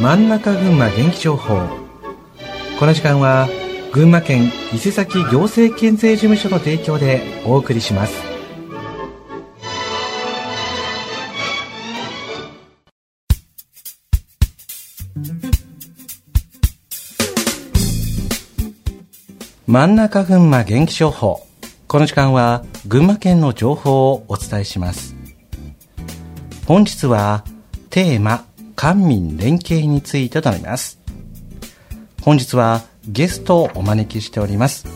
真ん中群馬元気情報。この時間は群馬県伊勢崎行政県税事務所の提供でお送りします。真ん中群馬元気情報。この時間は群馬県の情報をお伝えします。本日はテーマ官民連携についてとなります。本日はゲストをお招きしております。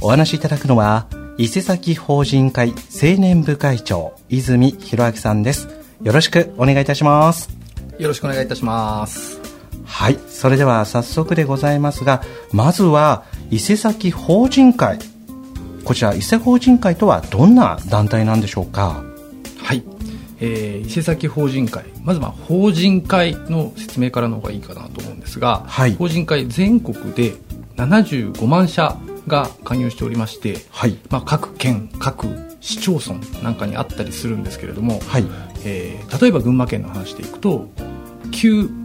お話しいただくのは伊勢崎法人会青年部会長泉博明さんです。よろしくお願いいたします。よろしくお願いいたします。はいそれでは早速でございますがまずは伊勢崎法人会。こちら伊勢法人会とはどんな団体なんでしょうか？はいえー、伊勢崎法人会。まずまあ法人会の説明からの方がいいかなと思うんですが、はい、法人会全国で75万社が加入しておりまして、はい、まあ、各県各市町村なんかにあったりするんですけれども、はい、えー、例えば群馬県の話でいくと9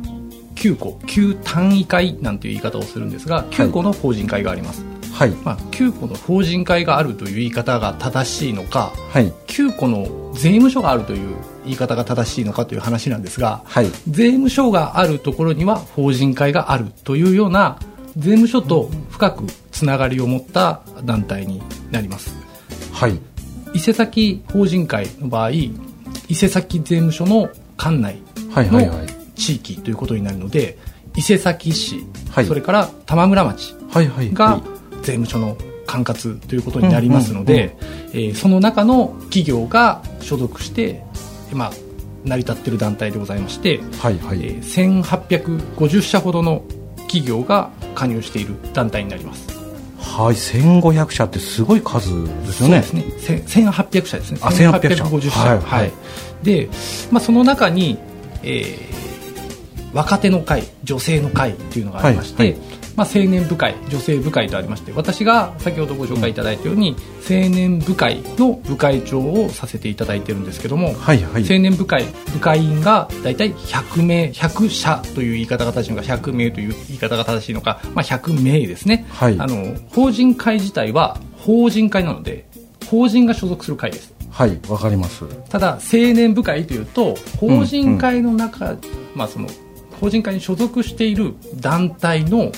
9個9単位会なんていう言い方をするんですが9個の法人会があります、はい。まあ、9個の法人会があるという言い方が正しいのか、はい、9個の税務署があるという言い方が正しいのかという話なんですが、はい、税務署があるところには法人会があるというような税務署と深くつながりを持った団体になります、はい、伊勢崎法人会の場合伊勢崎税務署の管内の地域ということになるので、伊勢崎市、はい、それから玉村町が税務署の管轄ということになりますので、えその中の企業が所属して、まあ、成り立っている団体でございまして、はいはい。えー、1850社ほどの企業が加入している団体になります。はい1500社ってすごい数ですよね。そうですね。1800社ですね。あ1850社。はい、はい、で、まあ、その中に、えー、若手の会女性の会というのがありまして、はいはいまあ、青年部会女性部会とありまして私が先ほどご紹介いただいたように、青年部会の部会長をさせていただいてるんですけども、はいはい、青年部会部会員が大体100名100社という言い方が正しいのか100名という言い方が正しいのか、まあ、100名ですね、はい、あの法人会自体は法人会なので法人が所属する会です。はいわかります。ただ青年部会というと法人会の中、うんうん、まあその法人会に所属している団体の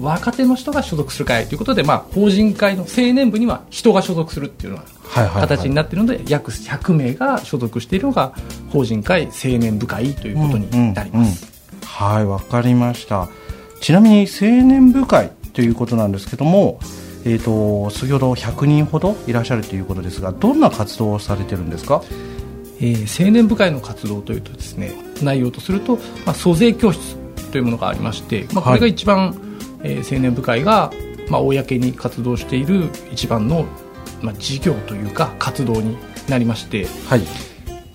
若手の人が所属する会ということで、まあ、法人会の青年部には人が所属するっていうのが形になっているので、約100名が所属しているのが法人会青年部会ということになります。うんうん、はいわかりました。ちなみに青年部会ということなんですけども、えーと、先ほど100人ほどいらっしゃるということですがどんな活動をされてるんですか？えー、青年部会の活動というとですね内容とすると、まあ、租税教室というものがありまして、まあ、これが一番、はい、えー、青年部会が、まあ、公に活動している一番の、まあ、事業というか活動になりまして、はい、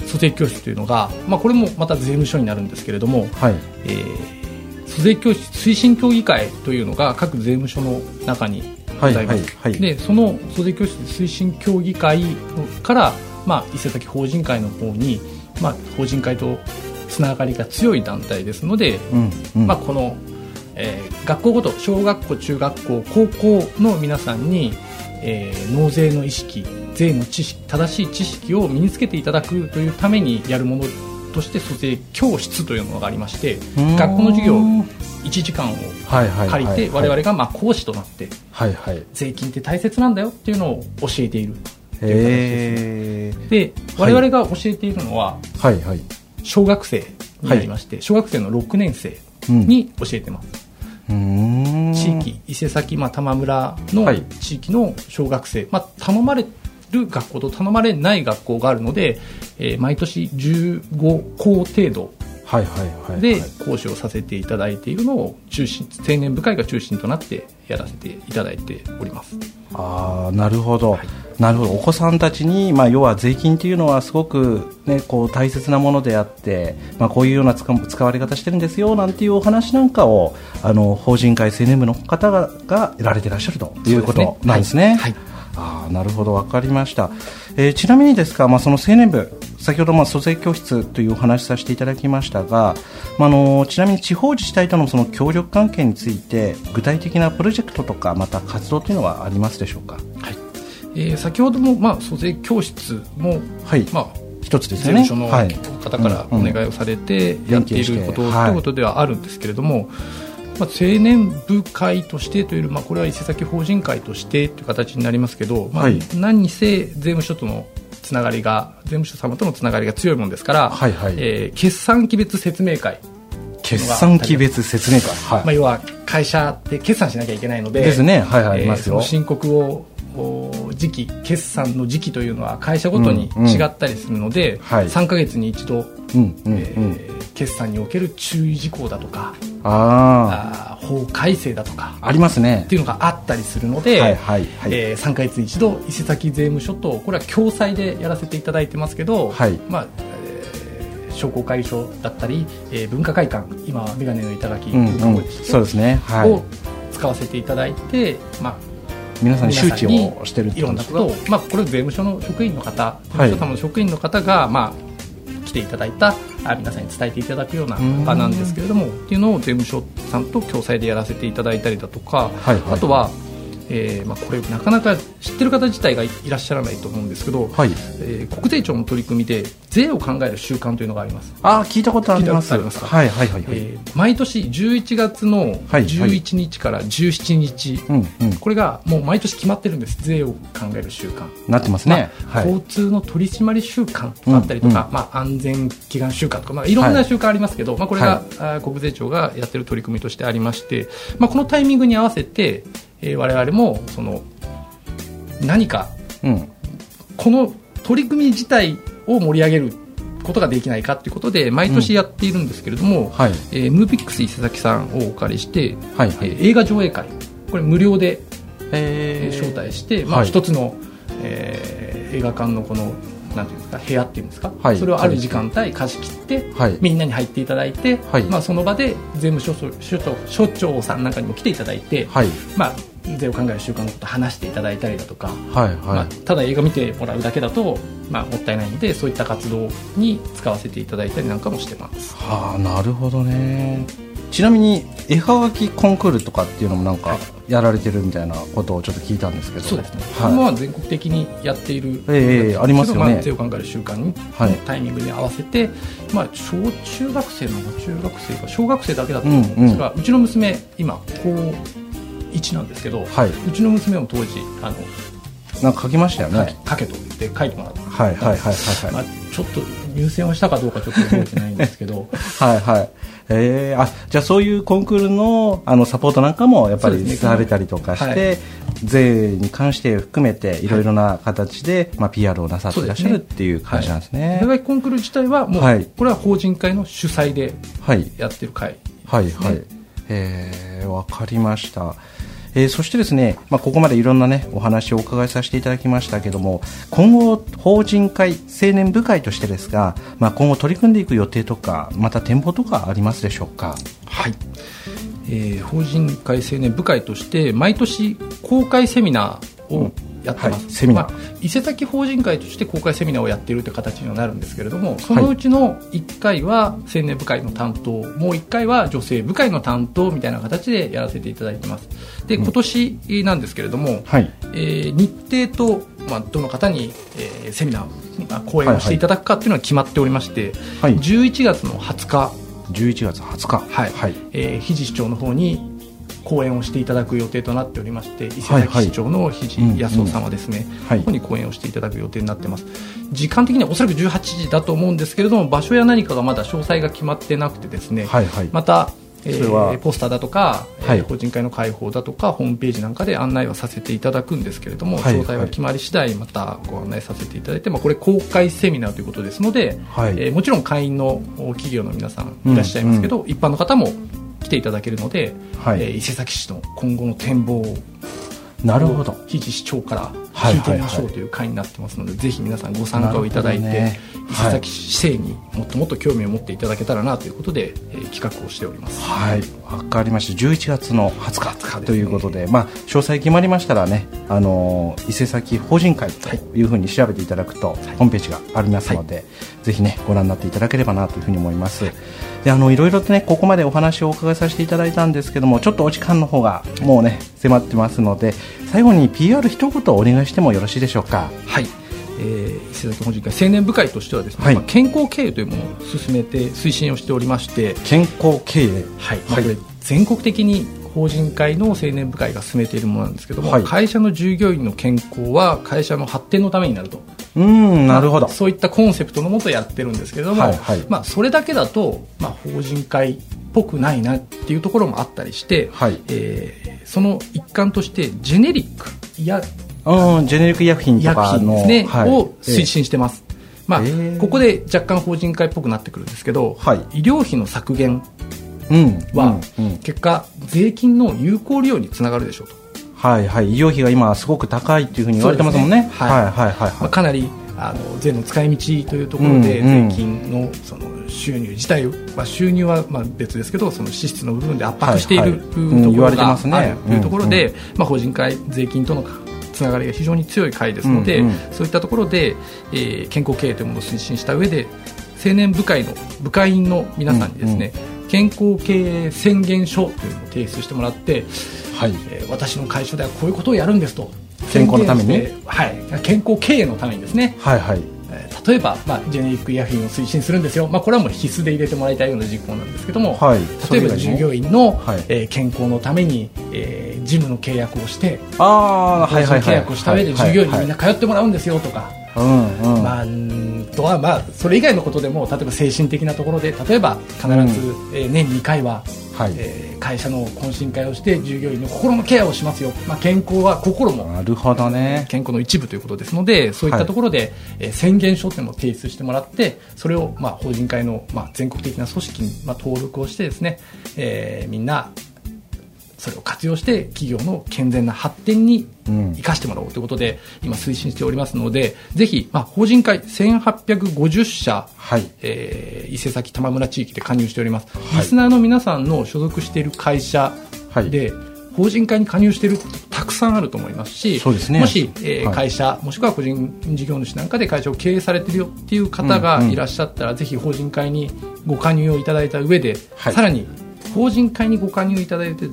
租税教室というのが、まあ、これもまた税務署になるんですけれども、はい。えー、租税教室推進協議会というのが各税務署の中にございます、はいはいはい、でその租税教室推進協議会からまあ、伊勢崎法人会の方に、まあ、法人会とつながりが強い団体ですので、うんうん、まあ、この、えー、学校ごと小学校中学校高校の皆さんに、えー、納税の意識税の知識正しい知識を身につけていただくというためにやるものとして租税教室というものがありまして学校の授業1時間を借りて我々がまあ講師となって、税金って大切なんだよっていうのを教えているっていう形です、で我々が教えているのは、はい。はい、小学生になりまして、はい、小学生の6年生に教えてます、うん、地域伊勢崎、まあ、玉村の地域の小学生、まあ、頼まれる学校と頼まれない学校があるので、えー、毎年15校程度で講師をさせていただいているのを中心青年部会が中心となってやらせていただいております。ああなるほど、はい、なるほど。お子さんたちに、まあ、要は税金というのはすごく、ね、こう大切なものであって、まあ、こういうような使使われ方してるんですよなんていうお話なんかをあの法人会青年部の方がが得られていらっしゃるということなんですね。はい、はい。あなるほど。分かりました、えー、ちなみにですか、まあ、その青年部先ほどまあ租税教室というお話させていただきましたが、まあ、あのちなみに地方自治体とのその協力関係について具体的なプロジェクトとかまた活動というのはありますでしょうか、はいえー、先ほども、まあ、租税教室も、はい。まあ、一つですね。税務署の方からお願いをされてやっていることとい。うことではあるんですけれども、まあ、青年部会としてというより、まあ、これは伊勢崎法人会としてという形になりますけど、まあ、何にせ税務署とのつながりが税務署様とのつながりが強いものですから、はいはい、えー、決算期別説明会。決算期別説明会、はい、まあ、要は会社って決算しなきゃいけないのでですね。はいはい、えー、その申告を時期決算の時期というのは会社ごとに違ったりするので、うんうんはい、3か月に一度、うんうんうん、えー、決算における注意事項だとかあ法改正だとかありますね。っていうのがあったりするので、はいはいはい、えー、3か月に一度伊勢崎税務署とこれは共催でやらせていただいてますけど、はい。まあえー、商工会議所だったり、えー、文化会館今は眼鏡の頂き、うんうん、そうですね、はい、を使わせていただいて、まあ、皆さんに周知をしてるいろんなことを、まあ、これ税務署の職員の方、税務署様の職員の方が、まあ、来ていただいた皆さんに伝えていただくような場なんですけれどもっていうのを税務署さんと共催でやらせていただいたりだとか、はいはい、あとはえーまあ、これなかなか知ってる方自体がいらっしゃらないと思うんですけど、はい。えー、国税庁の取り組みで税を考える習慣というのがあります。あ聞いたことあります。はいはいはい、えー、毎年11月の11日から17日、はいはい、これがもう毎年決まってるんです。税を考える習慣。なってますね、まあ、交通の取り締まり習慣あったりとか、うんうん、まあ、安全祈願習慣とか、まあ、いろんな習慣ありますけど、はい、まあ、これが、はい、国税庁がやってる取り組みとしてありまして、まあ、このタイミングに合わせてえー、我々もその何か、うん、この取り組み自体を盛り上げることができないかということで毎年やっているんですけれども、うんはい、えー、ムービックス伊勢崎さんをお借りして、はいはい、えー、映画上映会これ無料で、えー、招待して、まあ、一つの、えー、映画館のこのなんていうんですか部屋っていうんですか、はい、それをある時間帯貸し切って、はい、みんなに入っていただいて、はい、まあ、その場で税務署署所長さんなんかにも来ていただいて、まあ、税を考える習慣のことを話していただいたりだとか、はいはい。まあ、ただ映画見てもらうだけだと、まあ、もったいないのでそういった活動に使わせていただいたりなんかもしてます。はあなるほどね。ちなみに絵はがきコンクールとかっていうのもなんかやられてるみたいなことをちょっと聞いたんですけど。そうですね、はい、今は全国的にやっている、えー、ありますよね。税を考える習慣に、はい、タイミングに合わせて、まあ、小中学生の中学生か小学生だけだと思うんですが、うんうん、うちの娘今高1なんですけど、はい、うちの娘も当時あのなんか書きましたよね。書けと言って書いてもらった。はいはいはいはい、はい、まあ、ちょっと入選はしたかどうかちょっと覚えてないんですけど。はいはい。えー、あじゃあそういうコンクールのあのサポートなんかもやっぱりされたりとかして、ねはい、税に関して含めていろいろな形で、まあ、PR をなさっていらっしゃるっていう感じなんですね。はい、コンクール自体はもう、はい、これは法人会の主催でやってる会、ね、はいはい、はい、えー、わかりました。えー、そしてですね、まあ、ここまでいろんなねお話をお伺いさせていただきましたけども今後法人会青年部会としてですが、まあ、今後取り組んでいく予定とかまた展望とかありますでしょうか？はいえー、法人会青年部会として毎年公開セミナーをやってます、はい、セミナー、まあ、伊勢崎法人会として公開セミナーをやっているという形にはなるんですけれどもそのうちの1回は青年部会の担当、もう1回は女性部会の担当みたいな形でやらせていただいてます。で今年なんですけれども、はい、えー、日程と、まあ、どの方に、えー、セミナー、まあ、講演をしていただくかっていうのは決まっておりまして、はい、11月の20日。11月20日。はい、はい、えー、肘市長の方に講演をしていただく予定となっておりまして伊勢崎市長の肘康夫様ですね、はい、ここに講演をしていただく予定になってます。時間的にはおそらく18時だと思うんですけれども場所や何かがまだ詳細が決まってなくてですね、はいはい、またえー、ポスターだとか、はい、法人会の会報だとかホームページなんかで案内はさせていただくんですけれども、はい、詳細は決まり次第またご案内させていただいて、まあ、これ公開セミナーということですので、はい、えー、もちろん会員の企業の皆さんいらっしゃいますけど、うんうん、一般の方も来ていただけるので、はい、えー、伊勢崎市の今後の展望をなるほど。非市長から聞いてみましょうという会になってますので、ぜひ皆さんご参加をいただいて、ね、伊勢崎市政にもっともっと興味を持っていただけたらなということで、えー、企画をしております。はい。わかりました。11月の20日ということで、ね、まあ、詳細決まりましたらね、あの伊勢崎法人会というふうに調べていただくと、はい、ホームページがありますので、はい、ぜひねご覧になっていただければなというふうに思います、はいであのいろいろとねここまでお話をお伺いさせていただいたんですけどもちょっとお時間の方がもうね迫ってますので最後に PR 一言お願いしてもよろしいでしょうか？はい。えー、伊勢崎本人会青年部会としてはですね、はい、まあ、健康経営というものを進めて推進をしておりまして健康経営。はい、まあ、これ全国的に法人会の青年部会が進めているものなんですけども、はい、会社の従業員の健康は会社の発展のためになると。うんなるほど、そういったコンセプトのもとやってるんですけども、はいはい、まあ、それだけだと、まあ、法人会っぽくないなっていうところもあったりして、はい、えー、その一環としてジェネリックいやうん、ジェネリック医薬品とかの、ねはい、を推進してます、えー、まあ、えー、ここで若干法人会っぽくなってくるんですけど、はい、医療費の削減は、結果税金の有効利用につながるでしょうと。はいはい、医療費が今すごく高いっていうふうに言われてますもんね。ねはい、はいはいはい、はい、まあ、かなりあの税の使い道というところで、税金のその収入自体、まあ、収入はまあ別ですけどその支出の部分で圧迫している、はいはい、ところがあるというところで、まあ、法人会税金とのつながりが非常に強い会ですので、うんうん、そういったところで、えー、健康経営というものを推進した上で青年部会の部会員の皆さんにですね、うんうん、健康経営宣言書というのを提出してもらってはい、えー、私の会社ではこういうことをやるんですと。健康のために、はい、健康経営のためにですね、はいはい、例えば、まあ、ジェネリック医薬品を推進するんですよ、まあ、これはもう必須で入れてもらいたいような事項なんですけども、はい、例えば従業員の、はい、えー、健康のために、えー、ジムの契約をしてあ、はいはい、契約をした上で従業員にみんな通ってもらうんですよとか、うんうん、まあ、とは、まあ、それ以外のことでも例えば精神的なところで例えば必ず、うん、えー、年2回ははい、えー、会社の懇親会をして従業員の心のケアをしますよ、まあ、健康は心もなるほど、ね、健康の一部ということですのでそういったところで、はい、えー、宣言書というのを提出してもらってそれを、まあ、法人会の、まあ、全国的な組織に、まあ、登録をしてですね、えー、みんなそれを活用して企業の健全な発展に生かしてもらおうということで、うん、今推進しておりますのでぜひ、まあ、法人会1850社、はい。えー、伊勢崎玉村地域で加入しております、はい、リスナーの皆さんの所属している会社で、はい。法人会に加入しているたくさんあると思いますしね、もし、えー、会社、もしくは個人事業主なんかで会社を経営されているよっていう方がいらっしゃったら、うんうん、ぜひ法人会にご加入をいただいた上で、はい、さらに法人会にご加入いただいて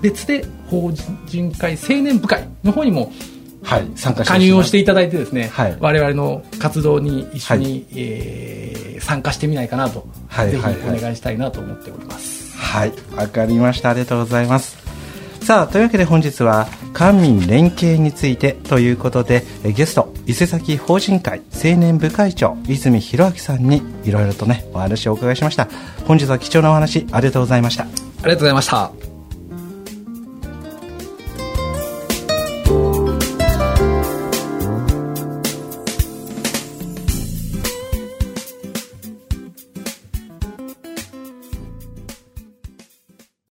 別で法人会青年部会の方にもはい、参加加入をしていただいてですね、はい、我々の活動に一緒に、はい、えー、参加してみないかなと、はい、ぜひお願いしたいなと思っております。はいわ、かりました。ありがとうございます。さあというわけで本日は官民連携についてということでゲスト伊勢崎法人会青年部会長泉弘明さんにいろいろとねお話をお伺いしました。本日は貴重なお話ありがとうございました。ありがとうございました